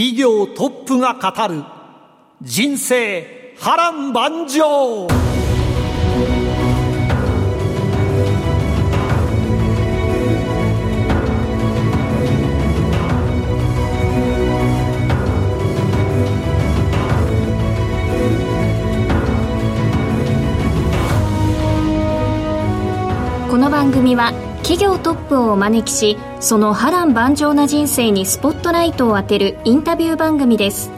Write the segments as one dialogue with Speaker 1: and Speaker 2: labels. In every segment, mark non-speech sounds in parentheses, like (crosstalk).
Speaker 1: 企業トップが語る人生波乱万丈。
Speaker 2: この番組は企業トップをお招きしその波乱万丈な人生にスポットライトを当てるインタビュー番組です。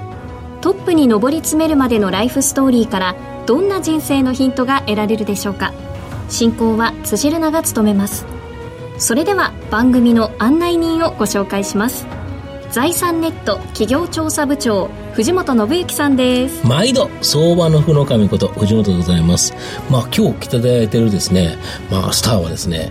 Speaker 2: トップに上り詰めるまでのライフストーリーからどんな人生のヒントが得られるでしょうか。進行は辻るなが務めます。それでは番組の案内人をご紹介します。財産ネット企業調査部長藤本信之さんです。
Speaker 3: 毎度相場の福の神こと藤本でございます。まあ今日来ていただいてるですねまあスターはですね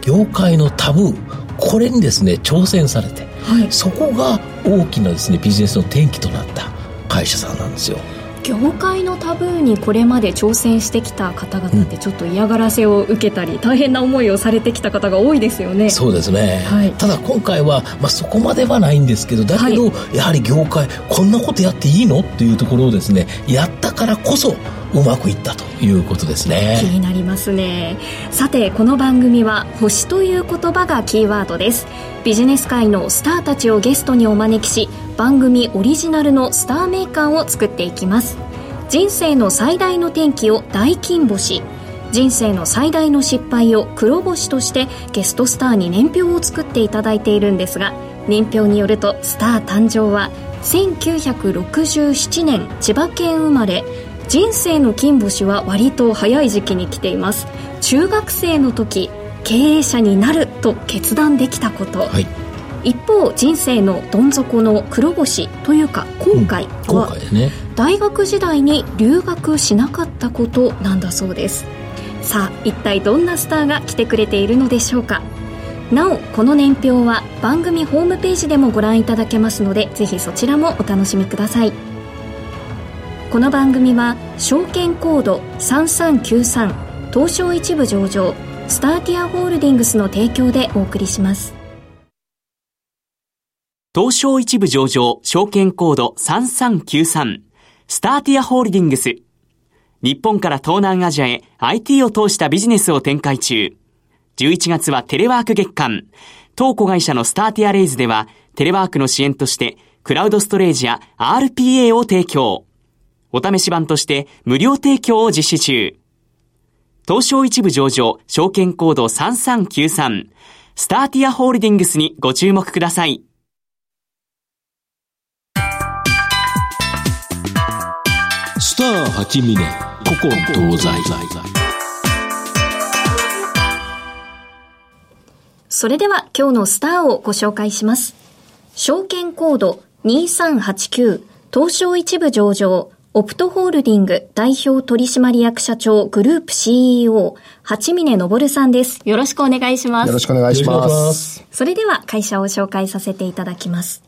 Speaker 3: 業界のタブーこれにですね挑戦されて、はい、そこが大きなですねビジネスの転機となった会社さんなんですよ
Speaker 2: 業界のタブーにこれまで挑戦してきた方々ってちょっと嫌がらせを受けたり、大変な思いをされてきた方が多いですよね。
Speaker 3: そうですね、はい、ただ今回は、まあ、そこまではないんですけどだけど、はい、やはり業界こんなことやっていいの？っていうところをですねやったからこそうまくいったということですね。
Speaker 2: 気になりますね。さてこの番組は星という言葉がキーワードです。ビジネス界のスターたちをゲストにお招きし番組オリジナルのスターメーカーを作っていきます。人生の最大の転機を大金星。人生の最大の失敗を黒星としてゲストスターに年表を作っていただいているんですが年表によるとスター誕生は1967年千葉県生まれ。人生の金星は割と早い時期に来ています。中学生の時経営者になると決断できたこと、はい、一方人生のどん底の黒星というか後悔は、うんね、大学時代に留学しなかったことなんだそうです。さあ一体どんなスターが来てくれているのでしょうか。なおこの年表は番組ホームページでもご覧いただけますのでぜひそちらもお楽しみくださいこの番組は証券コード3393東証一部上場スターティアホールディングスの提供でお送りします。
Speaker 4: 東証一部上場証券コード3393スターティアホールディングス。日本から東南アジアへ IT を通したビジネスを展開中。11月はテレワーク月間。当子会社のスターティアレイズではテレワークの支援としてクラウドストレージや RPA を提供。お試し版として無料提供を実施中。東証一部上場、証券コード3393、スターティアホールディングスにご注目ください。
Speaker 3: スター八峰、古今東西。
Speaker 2: それでは今日のスターをご紹介します。証券コード2389、東証一部上場、オプトホールディング代表取締役社長グループ CEO、八峰昇さんです。よろしくお願いします。
Speaker 5: よろしくお願いします。
Speaker 2: それでは会社を紹介させていただきます。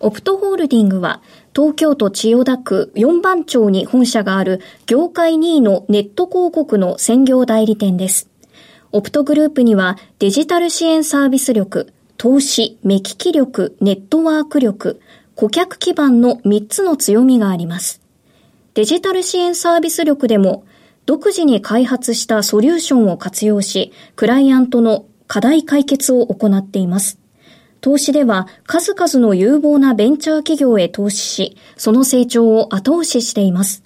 Speaker 2: オプトホールディングは東京都千代田区4番町に本社がある業界2位のネット広告の専業代理店です。オプトグループにはデジタル支援サービス力、投資、目利き力、ネットワーク力、顧客基盤の3つの強みがあります。デジタル支援サービス力でも、独自に開発したソリューションを活用し、クライアントの課題解決を行っています。投資では数々の有望なベンチャー企業へ投資し、その成長を後押ししています。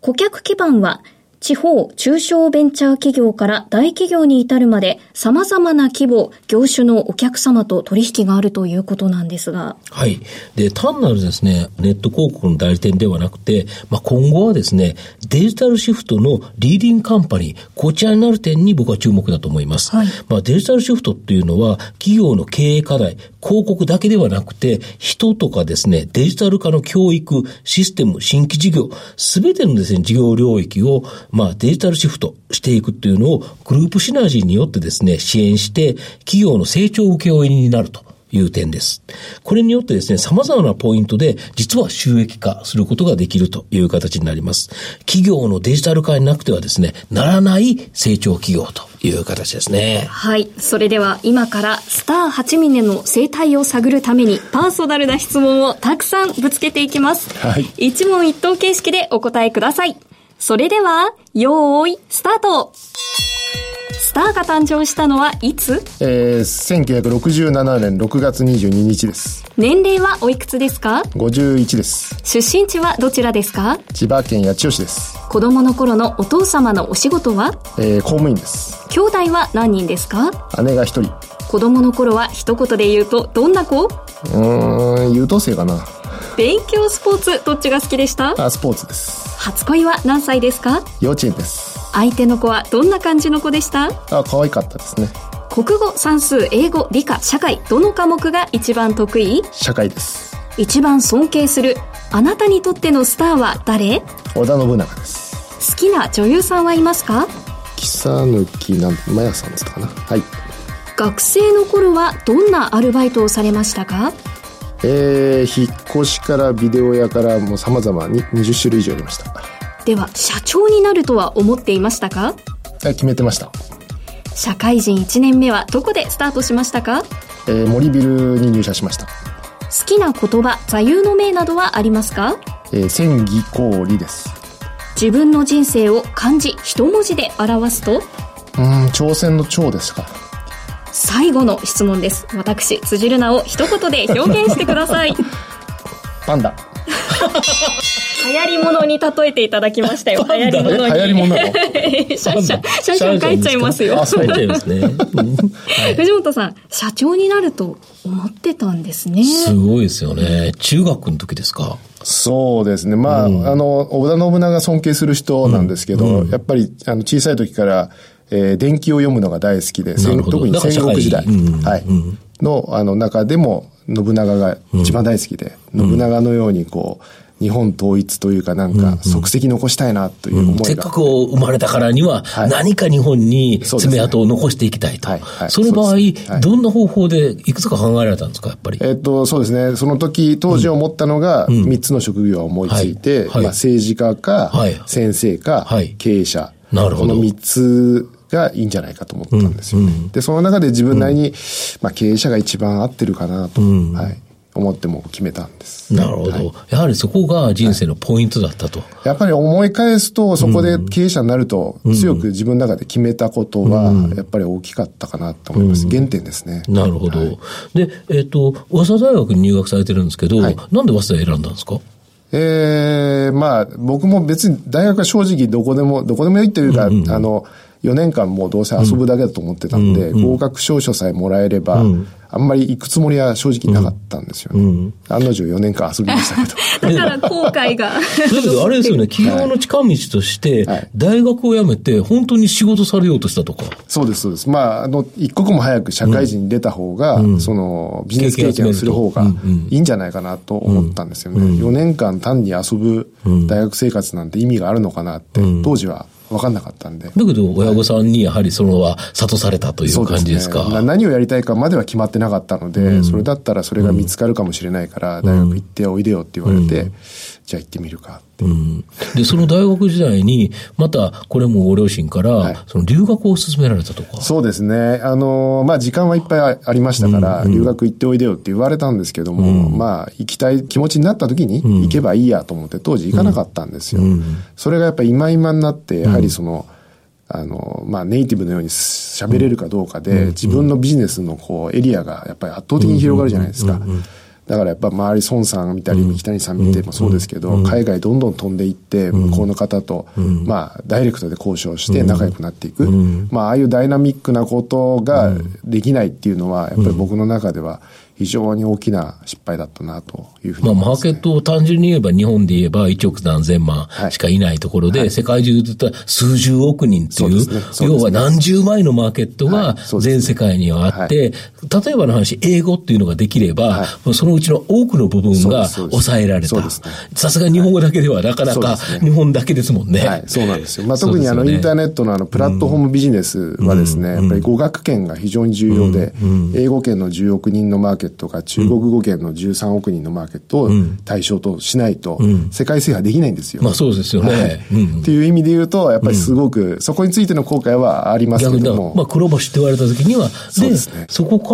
Speaker 2: 顧客基盤は地方、中小ベンチャー企業から大企業に至るまで様々な規模、業種のお客様と取引があるということなんですが。
Speaker 3: はい。で、単なるですね、ネット広告の代理店ではなくて、まあ、今後はですね、デジタルシフトのリーディングカンパニー、こちらになる点に僕は注目だと思います。はい、まあ、デジタルシフトっていうのは、企業の経営課題、広告だけではなくて、人とかですね、デジタル化の教育、システム、新規事業、すべてのですね、事業領域を、まあ、デジタルシフトしていくっていうのを、グループシナジーによってですね、支援して、企業の成長請負になると。いう点です。これによってですね、様々なポイントで実は収益化することができるという形になります。企業のデジタル化になくてはですね、ならない成長企業という形ですね。
Speaker 2: はい。それでは今からスター8ミネの生態を探るためにパーソナルな質問をたくさんぶつけていきます。はい。一問一答形式でお答えください。それでは、よーい、スタートスターが誕生したのはいつ？
Speaker 5: えー、1967年6月22日です。
Speaker 2: 年齢はおいくつですか
Speaker 5: ?51 です。
Speaker 2: 出身地はどちらですか？
Speaker 5: 千葉県八千代市です。
Speaker 2: 子供の頃のお父様のお仕事は？
Speaker 5: えー、公務員です。
Speaker 2: 兄弟は何人ですか？
Speaker 5: 姉が一人。
Speaker 2: 子供の頃は一言で言うとどんな子？う
Speaker 5: ーん、優等生かな。
Speaker 2: 勉強スポーツどっちが好きでした？
Speaker 5: あ、スポーツです。
Speaker 2: 初恋は何歳ですか？
Speaker 5: 幼稚園です。
Speaker 2: 相手の子はどんな感じの子でした？
Speaker 5: あ、可愛かったですね。
Speaker 2: 国語、算数、英語、理科、社会、どの科目が一番得意？
Speaker 5: 社会です。
Speaker 2: 一番尊敬する、あなたにとってのスターは誰？
Speaker 5: 織田信長です。
Speaker 2: 好きな女優さんはいますか？
Speaker 5: 草抜なん、まやさんですかな。はい。
Speaker 2: 学生の頃はどんなアルバイトをされましたか？
Speaker 5: えー、引っ越しからビデオ屋からもう様々に20種類以上ありました。
Speaker 2: では社長になるとは思っていましたか？
Speaker 5: 決めてました。
Speaker 2: 社会人1年目はどこでスタートしましたか、
Speaker 5: えー、森ビルに入社しました。
Speaker 2: 好きな言葉座右の銘などはありますか、
Speaker 5: えー、千義氷です。
Speaker 2: 自分の人生を漢字一文字で表すと？
Speaker 5: うん挑戦の長ですか
Speaker 2: 最後の質問です私辻るなを一言で表現してください (laughs)
Speaker 5: パンダ
Speaker 2: 流行り物に例えていただきましたよ。流行り物に。
Speaker 5: 流行り物なの (laughs)
Speaker 2: シャンシャン、シャンシャン帰っちゃいますよ。
Speaker 3: あ、そうですね。(laughs)
Speaker 2: 藤本さん、社長になると思ってたんですね。
Speaker 3: すごいですよね。中学の時ですか？
Speaker 5: そうですね。まあ、うん、あの、織田信長尊敬する人なんですけど、うんうん、やっぱり、あの、小さい時から、えー、伝記を読むのが大好きで、特に戦国時代、はい、の、あの、中でも、信長が一番大好きで、信長のようにこう、日本統一というかなんか足跡残したいなという思いが、うん。うん、
Speaker 3: せっかく生まれたからには何か日本に爪痕を残していきたいと。その場合、どんな方法でいくつか考えられたんですか、やっぱり？
Speaker 5: えっと、そうですね。その時、当時思ったのが、3つの職業を思いついて、まあ、政治家か、先生か、経営者。なるほど。この3つがいいんじゃないかと思ったんですよね。で、その中で自分なりに、まあ、経営者が一番合ってるかなと。はい。思っても決めたんです。
Speaker 3: なるほど、はい、やはりそこが人生のポイントだったと、はい、
Speaker 5: やっぱり思い返すと、そこで経営者になると、強く自分の中で決めたことは、やっぱり大きかったかなと思います。うん、原点ですね。
Speaker 3: なるほど。はい、で、えっ、ー、と、早稲田大学に入学されてるんですけど、なんで早稲田選んだんですか？
Speaker 5: ええー、まあ、僕も別に大学は正直どこでも、どこでもいいというか、うんうん、あの、4年間もうどうせ遊ぶだけだと思ってたんで、うん、合格証書さえもらえれば、うんあんまり行くつもりは正直なかったんですよね。うん、案の定4年間遊びました
Speaker 2: けど。(laughs) だから後悔が。だ
Speaker 3: けどあれですよね、企業の近道として、大学を辞めて本当に仕事されようとしたとか。
Speaker 5: そうです、そうです。まあ、あの、一刻も早く社会人に出た方が、うん、その、ビジネス経験をする方がいいんじゃないかなと思ったんですよね。うん、4年間単に遊ぶ大学生活なんて意味があるのかなって、当時は分かんなかったんで。
Speaker 3: だけど、親御さんにやはりそのは諭されたという感じですか？
Speaker 5: すね、何をやりたいかまでは決まってなかったので、うん、それだったらそれが見つかるかもしれないから、大学行っておいでよって言われて、うん、じゃあ行ってみるか
Speaker 3: うん、で、その大学時代に、また、これもご両親から、その留学を勧められたとか。
Speaker 5: そうですね。あの、まあ、時間はいっぱいありましたから、うん。うん、留学行っておいでよって言われたんですけども、うん、まあ、行きたい気持ちになった時に、行けばいいやと思って、当時行かなかったんですよ。それがやっぱり今今になって、やはりその、あの、まあ、ネイティブのように喋れるかどうかで、自分のビジネスのこう、エリアがやっぱり圧倒的に広がるじゃないですか。だからやっぱ周り孫さん見たり、三木谷さん見てもそうですけど、海外どんどん飛んでいって、向こうの方と、まあ、ダイレクトで交渉して仲良くなっていく。まあ、ああいうダイナミックなことができないっていうのは、やっぱり僕の中では、非常に大きな失敗だったなというふうに
Speaker 3: ま、ね、まあ、マーケットを単純に言えば、日本で言えば1億何千万しかいないところで、はい、世界中で言ったら数十億人っていう、ね。ね、要は何十枚のマーケットが全世界にはあって、はい、例えばの話、英語っていうのができれば、はい、そのうちの多くの部分が抑えられた。さすが日本語だけではなかなか日本だけですもんね。
Speaker 5: はい、そうなんですよ。まあ、特にあの、インターネットのあの、プラットフォームビジネスはですね、やっぱり語学圏が非常に重要で、英語圏の10億人のマーケットが中国語圏の13億人のマーケットを対象としないと、世界制覇できないんですよ。
Speaker 3: まあそうですよね。はい、
Speaker 5: っていう意味で言うと、やっぱりすごく、そこについての後悔はありますけども。
Speaker 3: まあ黒星って言われた時には、で、そこから、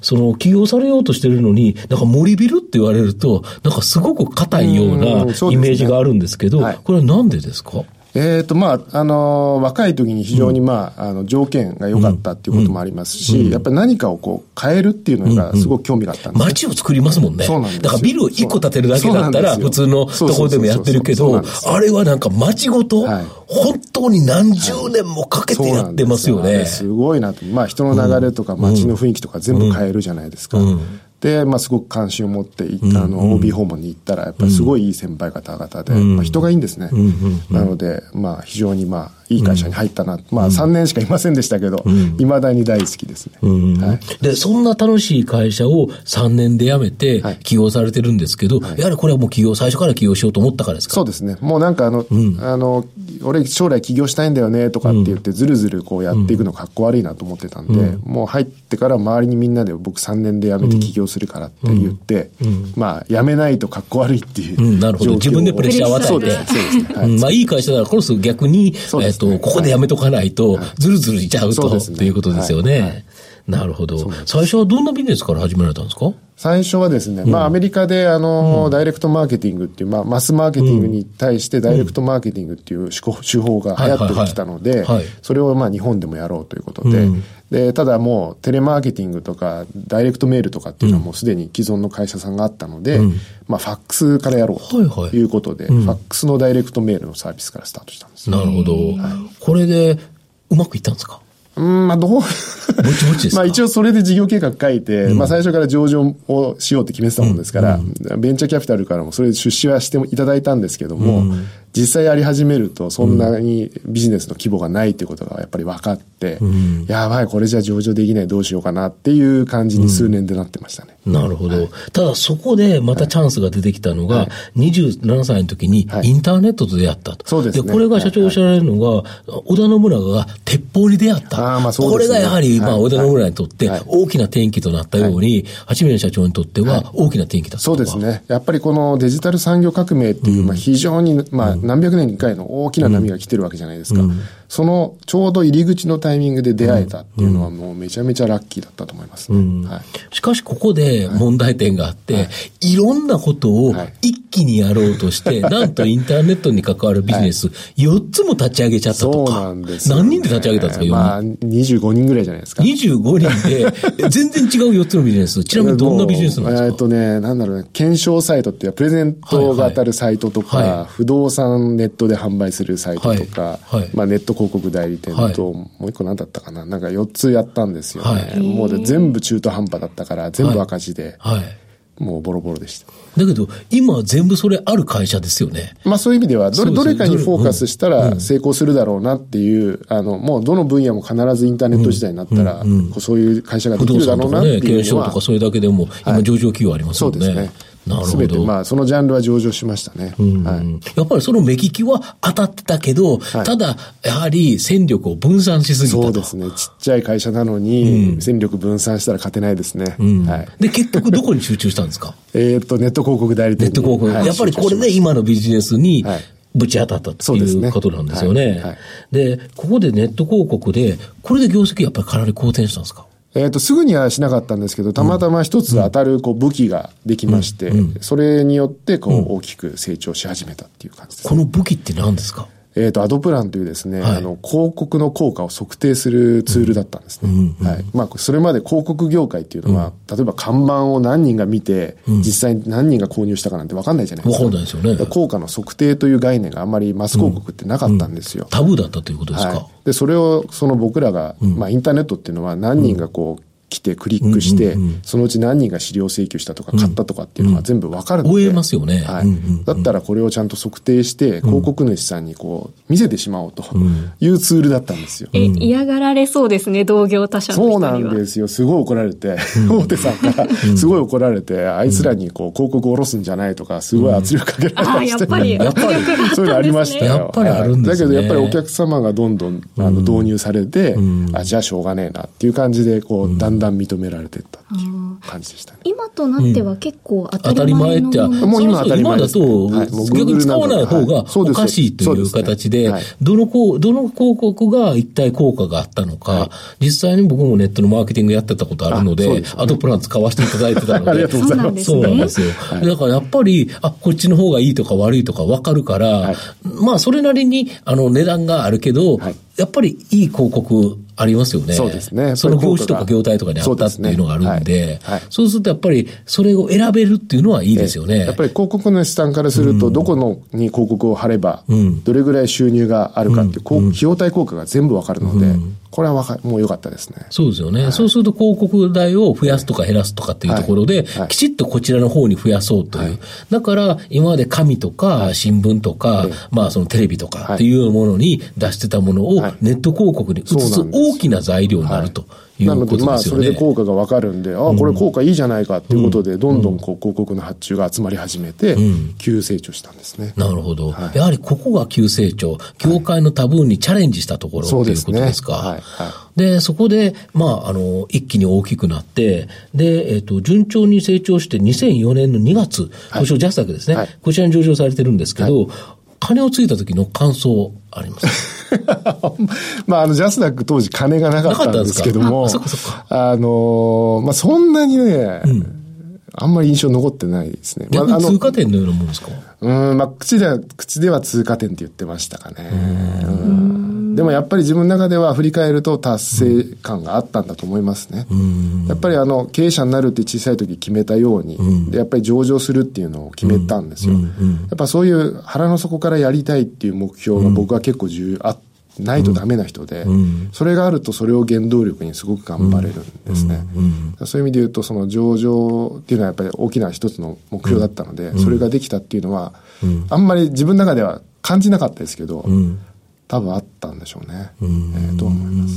Speaker 3: その起業されようとしてるのに、なんか森ビルって言われると、なんかすごく硬いようなイメージがあるんですけど、ねはい、これはなんでですか？
Speaker 5: えっ、ー、と、まあ、あの、若い時に非常に、まあ、あの、条件が良かったっていうこともありますし、やっぱり何かをこう、変えるっていうのがすごく興味があったんです、
Speaker 3: ね、街を作りますもんね。そうなんですだからビルを1個建てるだけだったら、普通のところでもやってるけど、あれはなんか街ごと、本当に何十年もかけてやってますよね。
Speaker 5: すごいなと。まあ、人の流れとか街の雰囲気とか全部変えるじゃないですか。で、まあ、すごく関心を持って行った、あの、OB 訪問に行ったら、やっぱりすごいいい先輩方々で、まあ、人がいいんですね。なので、まあ、非常にまあ、いい会社に入ったな。まあ、3年しかいませんでしたけど、いまだに大好きですね。
Speaker 3: はい。で、そんな楽しい会社を3年で辞めて、起業されてるんですけど、やはりこれはもう起業、最初から起業しようと思ったからですか？
Speaker 5: そうですね。もうなんかあの、あの、俺将来起業したいんだよねとかって言って、ずるずるこうやっていくのかっこ悪いなと思ってたんで、もう入ってから周りにみんなで僕3年で辞めて起業するからって言って、まあ、辞めないとかっこ悪いっていう。
Speaker 3: なるほど。自分でプレッシャーを与えて。そうです。そうです。まあ、いい会社だから、この人逆に、えっと、ここでやめとかないと、ずるずるいちゃうと、ということですよね。なるほど。最初はどんなビジネスから始められたんですか？
Speaker 5: 最初はですね、まあ、アメリカで、あの、ダイレクトマーケティングっていう、まあ、マスマーケティングに対してダイレクトマーケティングっていう手法が流行ってきたので、それをまあ、日本でもやろうということで、で、ただもう、テレマーケティングとか、ダイレクトメールとかっていうのはもうすでに既存の会社さんがあったので、まあ、ファックスからやろうと。いうことで、ファックスのダイレクトメールのサービスからスタートしたんです。
Speaker 3: なるほど。これで、うまくいったんですか？
Speaker 5: うん、まあ、どうぼちぼちまあ、一応それで事業計画書いて、うん、まあ、最初から上場をしようって決めてたもんですから、うん、ベンチャーキャピタルからもそれで出資はしていただいたんですけども、実際やり始めると、そんなにビジネスの規模がないということがやっぱり分かって、うん、やばい、これじゃ上場できない、どうしようかなっていう感じに数年でなってましたね。
Speaker 3: うん、なるほど、はい、ただそこでまたチャンスが出てきたのが、はい、27歳の時にインターネットと出会ったと。そうですね。で、これが社長おっしゃられるのが、織田信長が鉄砲に出会った。あまあそうですね、これがやはり、まあ、織田信長にとって大きな転機となったように、八峰社長にとっては大きな転機だった、
Speaker 5: そうですね。やっぱりこのデジタル産業革命っていう、まあ非常に、まあ何百年に一回の大きな波が来てるわけじゃないですか。うんそのちょうど入り口のタイミングで出会えたっていうのはもうめちゃめちゃラッキーだったと思います、ねうん。は
Speaker 3: い、しかしここで問題点があって、はい、い。ろんなことを一気にやろうとして、はい、なんとインターネットに関わるビジネス、4つも立ち上げちゃったとか。そうなんです、ね、何人で立ち上げたんですか、
Speaker 5: まあ、25人ぐらいじゃないですか。
Speaker 3: 25人で、(laughs) 全然違う4つのビジネス。ちなみにどんなビジネスなんですか？
Speaker 5: えっとね、なんだろうね、検証サイトっていうプレゼントが当たるサイトとか、はいはい、不動産ネットで販売するサイトとか、はい、まあネット広告代理店と、もう一個何だったかな？なんか4つやったんですよね。もう全部中途半端だったから、全部赤字で。はいもうボロボロでした。
Speaker 3: だけど、今全部それある会社ですよね。
Speaker 5: まあそういう意味では、どれ、どれかにフォーカスしたら成功するだろうなっていう、あの、もうどの分野も必ずインターネット時代になったら、そういう会社ができるだろうなっていうのは。不動産とかね、
Speaker 3: とかそれだけでも、今上場企業ありますもんね。そうですね。
Speaker 5: すべて、まあ、そのジャンルは上場しましたね。
Speaker 3: はい、やっぱりその目利きは当たってたけど、はい、ただ、やはり戦力を分散しすぎた
Speaker 5: そうですね。ちっちゃい会社なのに、戦力分散したら勝てないですね。
Speaker 3: はい、で、結局どこに集中したんですか？(laughs)
Speaker 5: えっと、ネット広告代理店
Speaker 3: ネット広告。やっぱりこれね、今のビジネスに、ぶち当たったということなんですよね。で、ここでネット広告で、これで業績やっぱりかなり好転したんですか？
Speaker 5: えっ、ー、と、すぐにはしなかったんですけど、たまたま一つ当たるこう武器ができまして、それによってこう大きく成長し始めたっていう感じです、
Speaker 3: ね、この武器って何ですか？
Speaker 5: えっ、ー、と、アドプランというですね、はい、あの、広告の効果を測定するツールだったんですね。うん、はい。まあ、それまで広告業界っていうのは、うん、例えば看板を何人が見て、うん、実際に何人が購入したかなんて分かんないじゃないですか。
Speaker 3: 分かんないですよね。
Speaker 5: 効果の測定という概念があんまりマス広告ってなかったんですよ。
Speaker 3: タブーだったということですか。はい、
Speaker 5: で、それを、その僕らが、まあ、インターネットっていうのは何人がこう、来てクリックして、そのうち何人が資料請求したとか買ったとかっていうのが全部わかるので。
Speaker 3: 追えますよね。
Speaker 5: はい。だったらこれをちゃんと測定して、広告主さんにこう、見せてしまおうというツールだったんですよ。
Speaker 2: え、嫌がられそうですね、同業他社の
Speaker 5: そうなんですよ。すごい怒られて、大手さんからすごい怒られて、あいつらにこう、広告を下ろすんじゃないとか、すごい圧力かけられたりして。やっぱり、
Speaker 2: やっぱり、
Speaker 5: そういうのありましたよ。
Speaker 3: やっぱりあるんです
Speaker 5: だけどやっぱりお客様がどんどんあの導入されて、あ、じゃあしょうがねえなっていう感じで、こう、だんだん認められてったっていう感じでしたね。
Speaker 2: 今となっては結構当たり前の、うん、
Speaker 3: もう今当たり前だと、はい、逆に使わない方がおかしいという形で、どのこう、どの広告が一体効果があったのか、はい、実際に僕もネットのマーケティングやってたことあるので、でね、アドプラン使わせていただいてたので。(laughs) そうなんですよ。だからやっぱり、あ、こっちの方がいいとか悪いとか分かるから、まあそれなりにあの値段があるけど、やっぱりいい広告ありますよね。
Speaker 5: そうですね。
Speaker 3: その業種とか業態とかにあったっていうのがあるんで、そう、ね。はい。はい、するとやっぱりそれを選べるっていうのはいいですよね。
Speaker 5: やっぱり広告主さんからすると、どこのに広告を貼れば、どれぐらい収入があるかっていう、うん、費用対効果が全部わかるので、うんこれはわかもう良かったですね。
Speaker 3: そうですよね、はい、そうすると広告代を増やすとか減らすとかっていうところで、はい。はい、きちっとこちらの方に増やそうという。だから、今まで紙とか新聞とか、まあそのテレビとかってい。うものに出してたものをネット広告に移す大きな材料になると。なので、
Speaker 5: まあ、それで効果がわかるんで、ああ、これ効果いいじゃないかっていうことで、どんどんこう広告の発注が集まり始めて、急成長したんですね。
Speaker 3: なるほど。やはりここが急成長、業界のタブーにチャレンジしたところということですか。はい。で、そこで、まあ、あの、一気に大きくなって、で、えっ、と、順調に成長して2004年の2月、東証ジャスクですね、こちらに上場されてるんですけど、金をついた時の感想あります？(laughs)
Speaker 5: まあ、あの、ジャスダック当時金がなかったんですけども、ああの、まあ、そんなにね、うん、あんまり印象残ってないですね。
Speaker 3: まあ、通過点のようなもんですか？
Speaker 5: うん、まあ、口では、口では通過点って言ってましたかね。うんでもやっぱり自分の中では振り返ると達成感があったんだと思いますね。やっぱりあの経営者になるって小さい時決めたように、でやっぱり上場するっていうのを決めたんですよ。やっぱそういう腹の底からやりたいっていう目標が僕は結構重要あないとダメな人で、それがあるとそれを原動力にすごく頑張れるんですね。そういう意味で言うと、その上場っていうのはやっぱり大きな一つの目標だったので、それができたっていうのは、あんまり自分の中では感じなかったですけど、多分あったんでしょうね。うえー、と思います。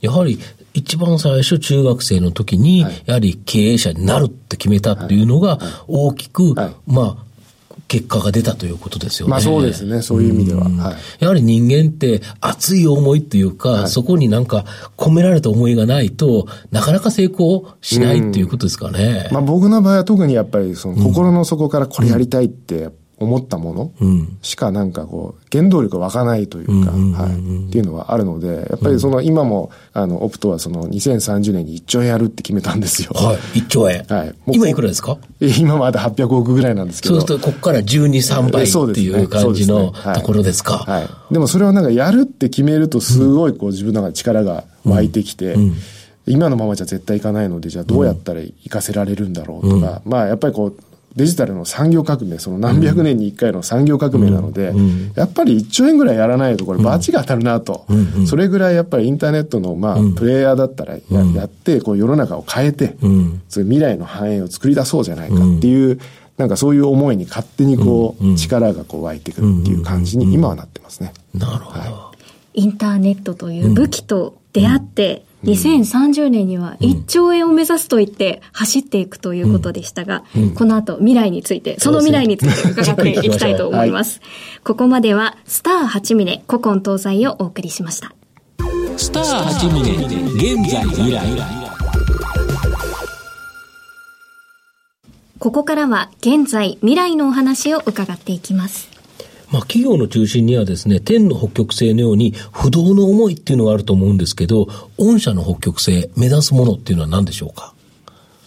Speaker 3: やはり一番最初中学生の時に、はい、やはり経営者になるって決めたっていうのが大きく、はいはい、まあ結果が出たということですよね。
Speaker 5: まあそうですね、そういう意味では。はい、
Speaker 3: やはり人間って熱い思いっていうか、はい、そこになんか込められた思いがないとなかなか成功しないっていうことですかね。
Speaker 5: まあ僕の場合は特にやっぱりその心の底からこれやりたいって、思ったものしかなんかこう、原動力が湧かないというか、はい、っていうのはあるので、やっぱりその今も、あの、オプトはその2030年に1兆円やるって決めたんですよ。
Speaker 3: はい、1兆円。はい。今いくらですか？
Speaker 5: 今まだ800億ぐらいなんですけど。
Speaker 3: そうすると、ここから12、3倍っていう感じのところですか？
Speaker 5: はい。でもそれはなんかやるって決めると、すごいこう自分の中で力が湧いてきて、今のままじゃ絶対いかないので、じゃあどうやったら行かせられるんだろうとか、まあやっぱりこう、デジタルの産業革命、その何百年に一回の産業革命なので、やっぱり1兆円ぐらいやらないと、これ、バチが当たるなと、それぐらいやっぱりインターネットの、まあ、プレイヤーだったらや,、やって、こう世の中を変えて、そういう未来の繁栄を作り出そうじゃないかっていう、なんかそういう思いに勝手にこう、力がこう湧いてくるっていう感じに今はなってますね。
Speaker 3: なるほど、は
Speaker 2: い。インターネットという武器と出会って、2030年には1兆円を目指すと言って走っていくということでしたが、うん、この後未来について、その未来について伺っていきたいと思います。はい、ここまではスター8峰古今東西をお送りしました。
Speaker 3: スター8峰現在未来。
Speaker 2: ここからは現在未来のお話を伺っていきます。
Speaker 3: まあ、企業の中心にはですね、天の北極星のように不動の思いっていうのがあると思うんですけど、御社の北極星、目指すものっていうのは何でしょうか？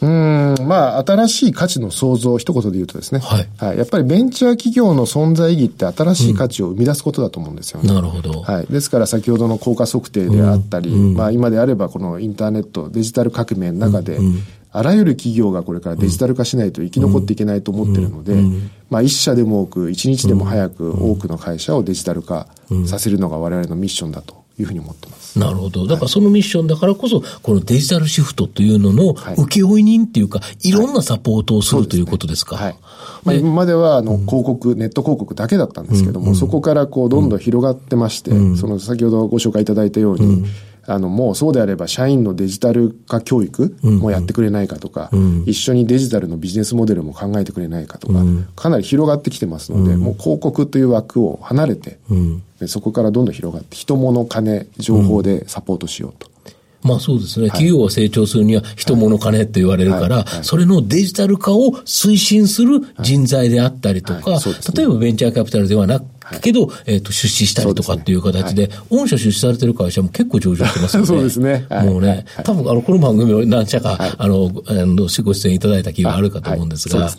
Speaker 5: うん、まあ、新しい価値の創造、一言で言うとですね。はい。はい。やっぱりベンチャー企業の存在意義って新しい価値を生み出すことだと思うんですよね。
Speaker 3: うん、なるほど。
Speaker 5: はい。ですから先ほどの効果測定であったり、うん、まあ今であればこのインターネット、デジタル革命の中で、うんあらゆる企業がこれからデジタル化しないと生き残っていけないと思ってるので、まあ一社でも多く、一日でも早く多くの会社をデジタル化させるのが我々のミッションだというふうに思ってます。
Speaker 3: なるほど。だからそのミッションだからこそ、このデジタルシフトというのの請負人っていうか、い。ろんなサポートをするということですか？はい。
Speaker 5: まあ、今まではあの広告、ネット広告だけだったんですけども、そこからこうどんどん広がってまして、その先ほどご紹介いただいたように、あの、もうそうであれば社員のデジタル化教育もやってくれないかとか、うん、一緒にデジタルのビジネスモデルも考えてくれないかとか、うん、かなり広がってきてますので、うん、もう広告という枠を離れて、そこからどんどん広がって、人物金、情報でサポートしようと。
Speaker 3: まあそうですね。企業が成長するには人物金って言われるから、それのデジタル化を推進する人材であったりとか、例えばベンチャーキャピタルではなく、けど、えっ、と、出資したりとかっていう形で、御社出資されてる会社も結構上場してますよね。
Speaker 5: そうですね。
Speaker 3: もうね、多分、あの、この番組を何社か、あの、あの、ご出演いただいた企業があるかと思うんですが、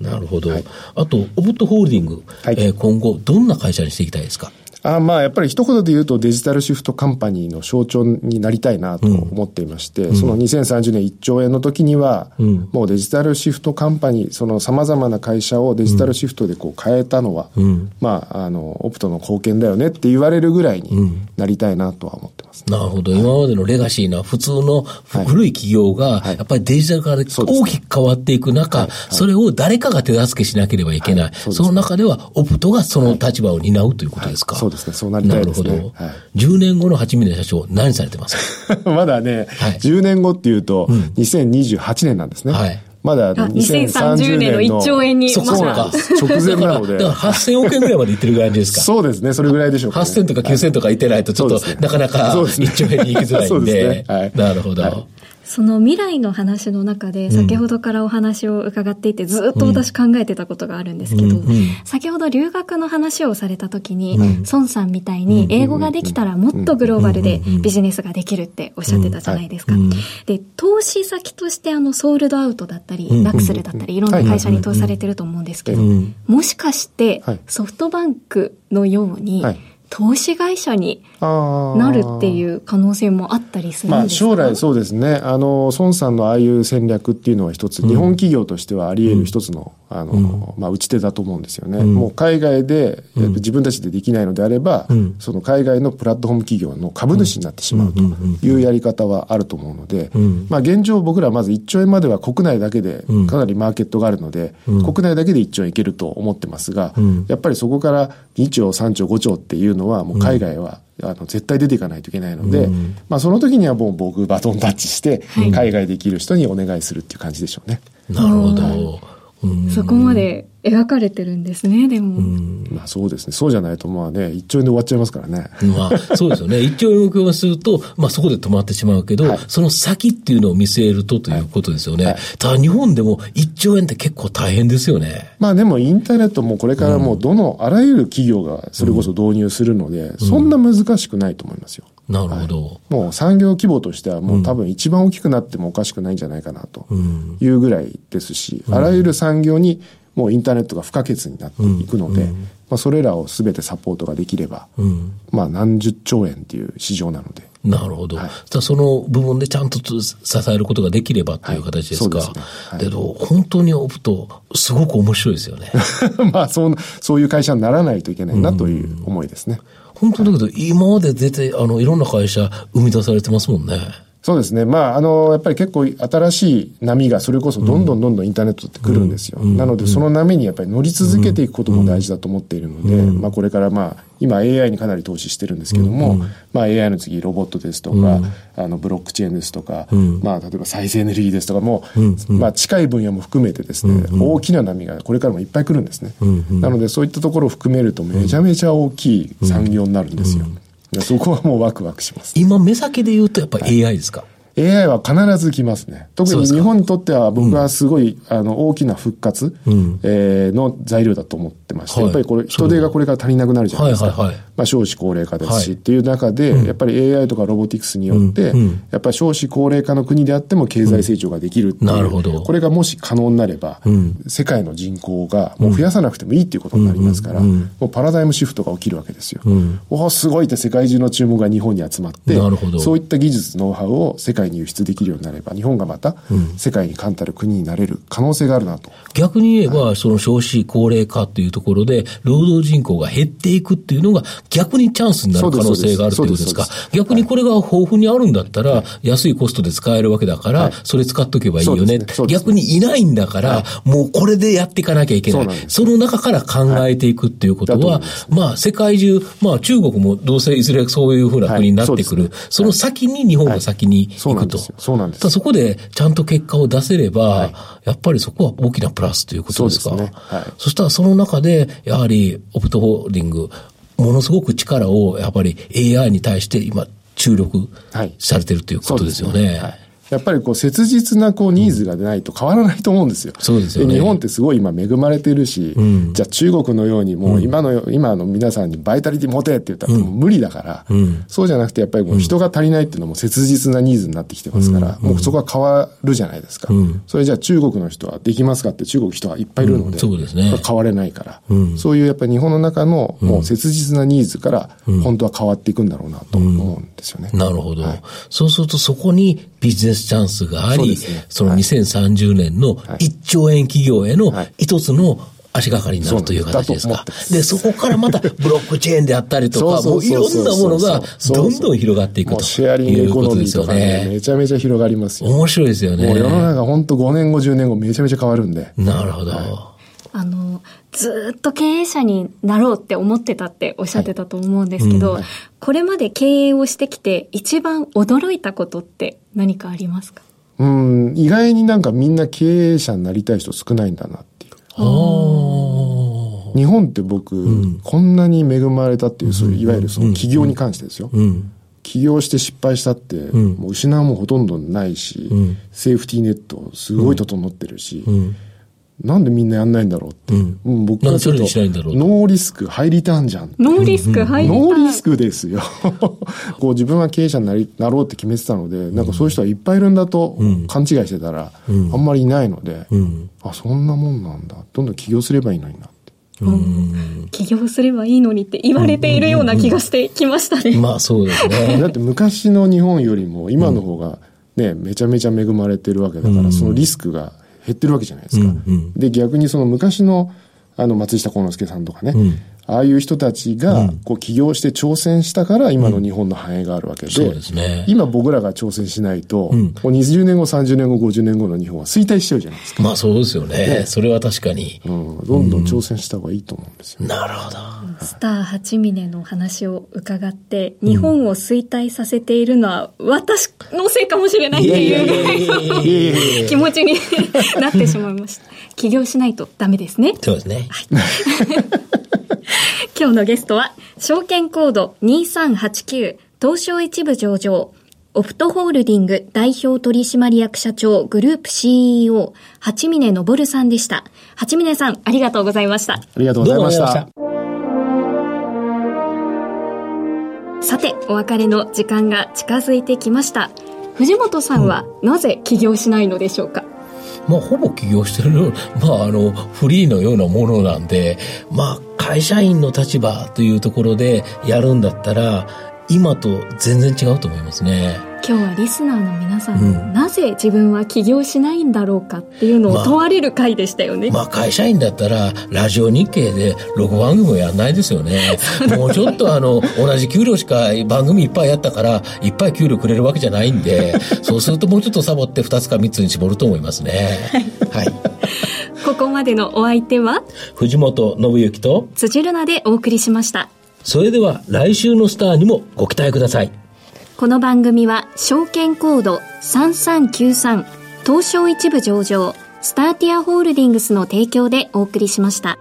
Speaker 3: なるほど。あと、オブットホールディング、え今後、どんな会社にしていきたいですか？
Speaker 5: あまあ、やっぱり一言で言うとデジタルシフトカンパニーの象徴になりたいなと思っていまして、うん、その2030年1兆円の時には、うん、もうデジタルシフトカンパニー、その様々な会社をデジタルシフトでこう変えたのは、うん、まあ、あの、オプトの貢献だよねって言われるぐらいになりたいなとは思ってます、
Speaker 3: ね、なるほど。今までのレガシーな普通の古い企業が、やっぱりデジタル化で大きく変わっていく中、それを誰かが手助けしなければいけない。その中では、オプトがその立場を担うということですか？
Speaker 5: そうですね。そうなりたいです
Speaker 3: ほど。はい、10年後の八峰社長、何されてます？
Speaker 5: か (laughs) まだね、はい、10年後っていうと、うん、2028年なんですね。はい。まだ
Speaker 2: 2030年の1兆円に
Speaker 5: そうか。直前なので。
Speaker 3: だから8000億円ぐらいまでいってる感じですか？
Speaker 5: そうですね。それぐらいでしょうか、
Speaker 3: ね。8000とか9000とかいってないと、ちょっと、なかなか1兆円に行きづらいんで。(laughs) なるほど。
Speaker 2: その未来の話の中で、先ほどからお話を伺っていて、ずっと私考えてたことがあるんですけど、先ほど留学の話をされた時に、孫さんみたいに英語ができたらもっとグローバルでビジネスができるっておっしゃってたじゃないですか。で、投資先としてあのソールドアウトだったり、ラクスルだったり、い。ろんな会社に投資されてると思うんですけど、もしかしてソフトバンクのように、投資会社になるっていう可能性もあったりするんですか、まあ、
Speaker 5: 将来そうですね。あの、孫さんのああいう戦略っていうのは一つ、日本企業としてはあり得る一つの、うん、あの、うん、まあ、打ち手だと思うんですよね。うん、もう海外で、えっと、自分たちでできないのであれば、その海外のプラットフォーム企業の株主になってしまうというやり方はあると思うので、まあ、現状僕らまず1兆円までは国内だけでかなりマーケットがあるので、国内だけで1兆円いけると思ってますが、やっぱりそこから2兆、3兆、5兆っていうのはもう海外は、あの絶対出ていかないといけないので、うん、まあ、その時にはもう僕バトンタッチして、海外できる人にお願いするっていう感じでしょうね。
Speaker 3: なるほど。
Speaker 2: そこまで描かれてるんですね、でも。
Speaker 5: まあそうですね。そうじゃないとまあね、1兆円で終わっちゃいますからね。
Speaker 3: まあそうですよね。1兆円目標すると、まあそこで止まってしまうけど、はい、その先っていうのを見据えるとということですよね。はい、ただ日本でも1兆円って結構大変ですよね。
Speaker 5: まあでもインターネットもこれからもうどのあらゆる企業がそれこそ導入するので、そんな難しくないと思いますよ。
Speaker 3: なるほど、
Speaker 5: はい、もう産業規模としてはもう多分一番大きくなってもおかしくないんじゃないかなというぐらいですし、あらゆる産業にもうインターネットが不可欠になっていくので、まあ、それらを全てサポートができれば、まあ何十兆円っていう市場なので。
Speaker 3: なるほど。はい、その部分でちゃんと支えることができればという形ですか。はい、すね。けど、本当にオプト、すごく面白いですよね。(laughs)
Speaker 5: まあ、そう、そういう会社にならないといけないなという思いですね。
Speaker 3: 本当だけど、今まで出て、あの、いろんな会社生み出されてますもんね。
Speaker 5: そうですね。まあ、あの、やっぱり結構新しい波がそれこそどんどんどんどんインターネットってくるんですよ。うん、なので、その波にやっぱり乗り続けていくことも大事だと思っているので、うん、まあ、これからまあ、今 AI にかなり投資してるんですけども、うん、まあ AI の次ロボットですとか、あのブロックチェーンですとか、まあ例えば再生エネルギーですとかも、まあ近い分野も含めてですね、大きな波がこれからもいっぱい来るんですね。なのでそういったところを含めるとめちゃめちゃ大きい産業になるんですよ。そこはもうワクワクします。
Speaker 3: 今目先で言うとやっぱり AI ですか？
Speaker 5: AI は必ず来ますね。特に日本にとっては僕はすごい、うん、あの大きな復活、うん、えー、の材料だと思ってまして、はい、やっぱりこれ人手がこれから足りなくなるじゃないですか。はいはいはい、まあ、少子高齢化ですし、はい、っていう中で、やっぱり AI とかロボティクスによって、やっぱり少子高齢化の国であっても経済成長ができるっていう、なるほど。これがもし可能になれば、世界の人口がもう増やさなくてもいいっていうことになりますから、もうパラダイムシフトが起きるわけですよ。おすごいって世界中の注目が日本に集まって、そういった技術、ノウハウを世界に輸出できるようになれば、日本がまた世界に冠たる国になれる可能性があるなと。
Speaker 3: 逆に言えば、はい、その少子高齢化っていうところで、労働人口が減っていくっていうのが逆にチャンスになる可能性があるということですか？逆にこれが豊富にあるんだったら、はい、安いコストで使えるわけだから、はい、それ使っとけばいいよね。ね。逆にいないんだから、もうこれでやっていかなきゃいけない。その中から考えていくっていうことは、まあ世界中、まあ中国もどうせいずれそういうふうな国になってくる。その先に日本が先に行くと。
Speaker 5: そうなんです。
Speaker 3: そこでちゃんと結果を出せれば、やっぱりそこは大きなプラスということですか？そねはい、そしたらその中で、やはりオプトホールディング、ものすごく力をやっぱり AI に対して今注力されてるということですよね。はい
Speaker 5: やっぱりこう切実なこうニーズがないと変わらないと思うんですよ。
Speaker 3: そうですよね。
Speaker 5: 日本ってすごい今恵まれてるし、うん、じゃあ中国のようにもう今の、うん、今の皆さんにバイタリティ持てって言ったらもう無理だから、うん、そうじゃなくてやっぱりもう人が足りないっていうのも切実なニーズになってきてますから、もうそこは変わるじゃないですか。それじゃあ中国の人はできますかって中国人はいっぱいいるので、
Speaker 3: そうですね。
Speaker 5: 変われないから、そういうやっぱり日本の中のもう切実なニーズから本当は変わっていくんだろうなと思うんですよね。
Speaker 3: なるほど、はい。そうするとそこにビジネスチャンスがあり、り、その2030年の1兆円企業への一つの足がかりになるという形ですか。で、そこからまたブロックチェーンであったりとか、もういろんなものがどんどん広がっていくと
Speaker 5: シェアリングエコノミーとかね、めちゃめちゃ広がりますよ。
Speaker 3: 面白いですよね。もう
Speaker 5: 世の中本当5年後、10年後めちゃめちゃ変わるんで。
Speaker 3: なるほど。
Speaker 2: あの、ずっと経営者になろうって思ってたっておっしゃってたと思うんですけど、はい。うん、これまで経営をしてきて一番驚いたことって何かありますか？
Speaker 5: うん、意外になんかみんな経営者になりたい人少ないんだなっていう。日本って僕、うん、こんなに恵まれたっていう、そういう、いわゆるその起業に関してですよ。うん、起業して失敗したって、もう失うもほとんどないし、セーフティーネットすごい整ってるし、なんでみんなやんないんだろうって。
Speaker 3: うん、僕からすると、ノ
Speaker 5: ーリスク、ハイリターンじゃん。
Speaker 2: ノーリスク、ハイリター
Speaker 5: ン。ノーリスクですよ。(laughs) こう自分は経営者になりなろうって決めてたので、なんかそういう人はいっぱいいるんだと勘違いしてたら、あんまりいないので、あ、そんなもんなんだ。どんどん起業すればいいのにな。
Speaker 2: うん、起業すればいいのにって言われているような気がしてきましたね。
Speaker 3: まあそうですね。(laughs)
Speaker 5: だって昔の日本よりも今の方がね、めちゃめちゃ恵まれてるわけだから、そのリスクが減ってるわけじゃないですか。うんうん、で、逆にその昔の、あの、松下幸之助さんとかね、うん、ああいう人たちが、こう、起業して挑戦したから、今の日本の繁栄があるわけで、
Speaker 3: そうですね。
Speaker 5: 今僕らが挑戦しないと、うん、20年後、30年後、50年後の日本は衰退しちゃうじゃないですか。
Speaker 3: まあそうですよね。ねそれは確かに。
Speaker 5: うん。どんどん挑戦した方がいいと思うんですよ、
Speaker 3: ね、なるほど。
Speaker 2: スター八峰の話を伺って、日本を衰退させているのは、私のせいかもしれないっていう気持ちになってしまいました。起業しないとダメですね。
Speaker 3: そうですね。はい、
Speaker 2: 今日のゲストは、証券コード2389東証一部上場、オプトホールディング代表取締役社長グループ CEO、八峰昇さんでした。八峰さん、ありがとうございました。あ
Speaker 5: りがとうございました。
Speaker 2: さて、お別れの時間が近づいてきました。藤本さんは、なぜ起業しないのでしょうか、
Speaker 3: まあ、ほぼ起業してる、(laughs) まあ、あの、フリーのようなものなんで、まあ、会社員の立場というところでやるんだったら、今と全然違うと思いますね。
Speaker 2: 今日はリスナーの皆さん、うん、なぜ自分は起業しないんだろうかっていうのを問われる回でしたよね。
Speaker 3: まあ、まあ、会社員だったら、ラジオ日経で6番組もやんないですよね。もうちょっとあの、同じ給料しか番組いっぱいやったから、いっぱい給料くれるわけじゃないんで、(laughs) そうするともうちょっとサボって2つか3つに絞ると思いますね。はい。
Speaker 2: ここまでのお相手は、
Speaker 3: 藤本信之と、
Speaker 2: 辻るなでお送りしました。
Speaker 3: それでは来週のスターにもご期待ください。
Speaker 2: この番組は証券コード3393東証一部上場スターティアホールディングスの提供でお送りしました。